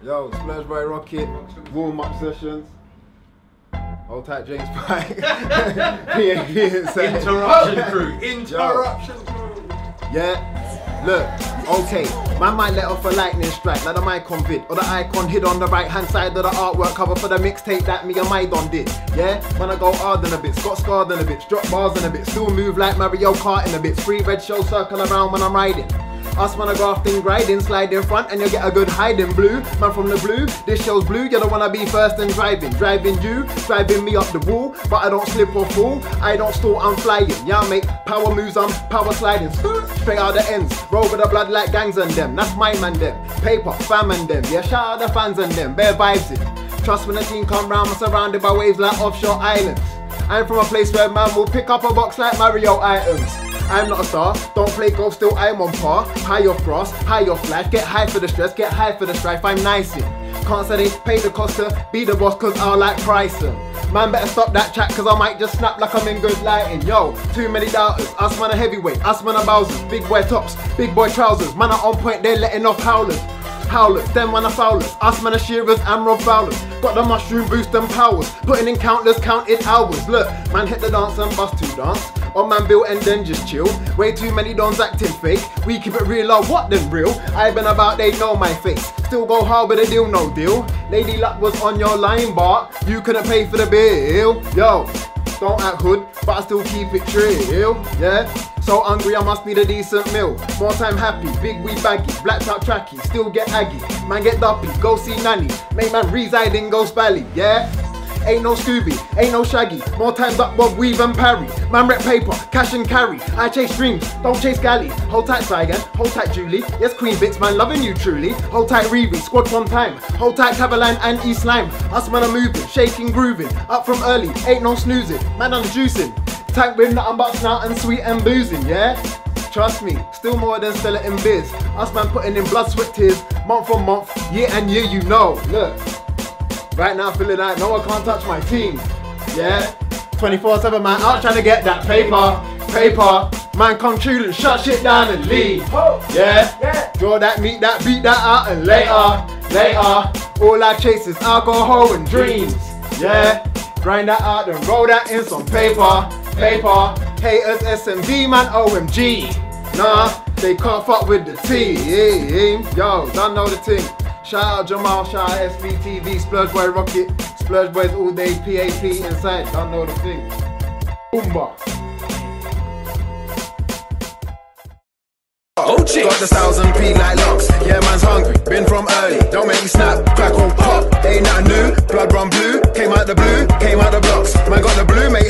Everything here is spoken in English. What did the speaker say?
Yo, Splurge Boy Rocket, warm up sessions. Hold tight, James Pike. Interruption crew. Interruption crew. Yeah. Look, okay, man might let off a lightning strike like the Micon vid or the icon hid on the right hand side of the artwork cover for the mixtape that me and my don did. Yeah, when I go hard in a bit, got scarred in a bit, drop bars in a bit, still move like Mario Kart in a bit, free red show circle around when I'm riding. Us man a grafting, grinding, slide in front, and you get a good hiding blue. Man from the blue, this show's blue. You don't wanna be first and driving, driving you, driving me up the wall. But I don't slip or fall, I don't stall, I'm flying. Yeah, I make power moves, I'm power sliding. Straight out the ends, roll with the blood like gangs and them. That's my man them. Paper, fam and them. Yeah, shout out the fans and them. Bare vibes it. Trust when the team come round, I'm surrounded by waves like offshore islands. I'm from a place where man will pick up a box like Mario items. I'm not a star, don't play golf, still I'm on par. High off grass, high off life, get high for the stress, get high for the strife, I'm nice. Can't say they pay the cost to be the boss cause I like pricing. Man better stop that chat cause I might just snap like I'm in good lighting. Yo, too many doubters, us man a heavyweight, us man a Bowsers, big boy tops, big boy trousers, man are on point, they're letting off howlers. Howlers, them man are foulers, us man are shearers and rob fowlers. Got the mushroom boost and powers, putting in countless counted hours. Look, man hit the dance and bust to dance. On man built and then just chill. Way too many dons acting fake. We keep it real or what then real? I've been about, they know my face. Still go hard with a deal, no deal. Lady Luck was on your line, but you couldn't pay for the bill. Yo, don't act hood, but I still keep it real. Yeah? So hungry, I must need a decent meal. More time happy, big wee baggy, blacked out tracky, still get aggy. Man get duppy, go see nanny. Make man reside in Ghost Valley, yeah? Ain't no Scooby, ain't no Shaggy. More time duck Bob Weave and Parry. Man rep paper, cash and carry. I chase dreams, don't chase galley. Hold tight Saigon, hold tight Julie. Yes, Queen Bits, man, loving you truly. Hold tight Reeve, squad one time. Hold tight Cavaline and East Lime. Us man are moving, shaking, grooving. Up from early, ain't no snoozing. Man, I'm juicing. Tank with nothing but snout and sweet and boozing, yeah? Trust me, still more than selling in biz. Us man putting in blood, sweat, tears, month on month, year and year, you know. Look. Right now, feeling like no one can't touch my team. Yeah? 24 7 man out trying to get that paper, paper. Man, come true and shut shit down and leave. Yeah? Draw that, meet that, beat that out and later, later. All I chase is alcohol and dreams. Yeah? Grind that out and roll that in some paper, paper. Haters SMD man, OMG. Nah, they can't fuck with the team. Yo, don't know the thing. Shout out Jamal, shout out SBTV, Splurge Boy Rocket, Splurge Boys all day, PAP inside, don't know the thing. Boomba. OG. Got the thousand P like locks. Yeah, man's hungry. Been from early. Don't make me snap, crackle, pop. Ain't nothing new. Blood run blue. Came out the blue. Came out the blocks. Man got the blue. Make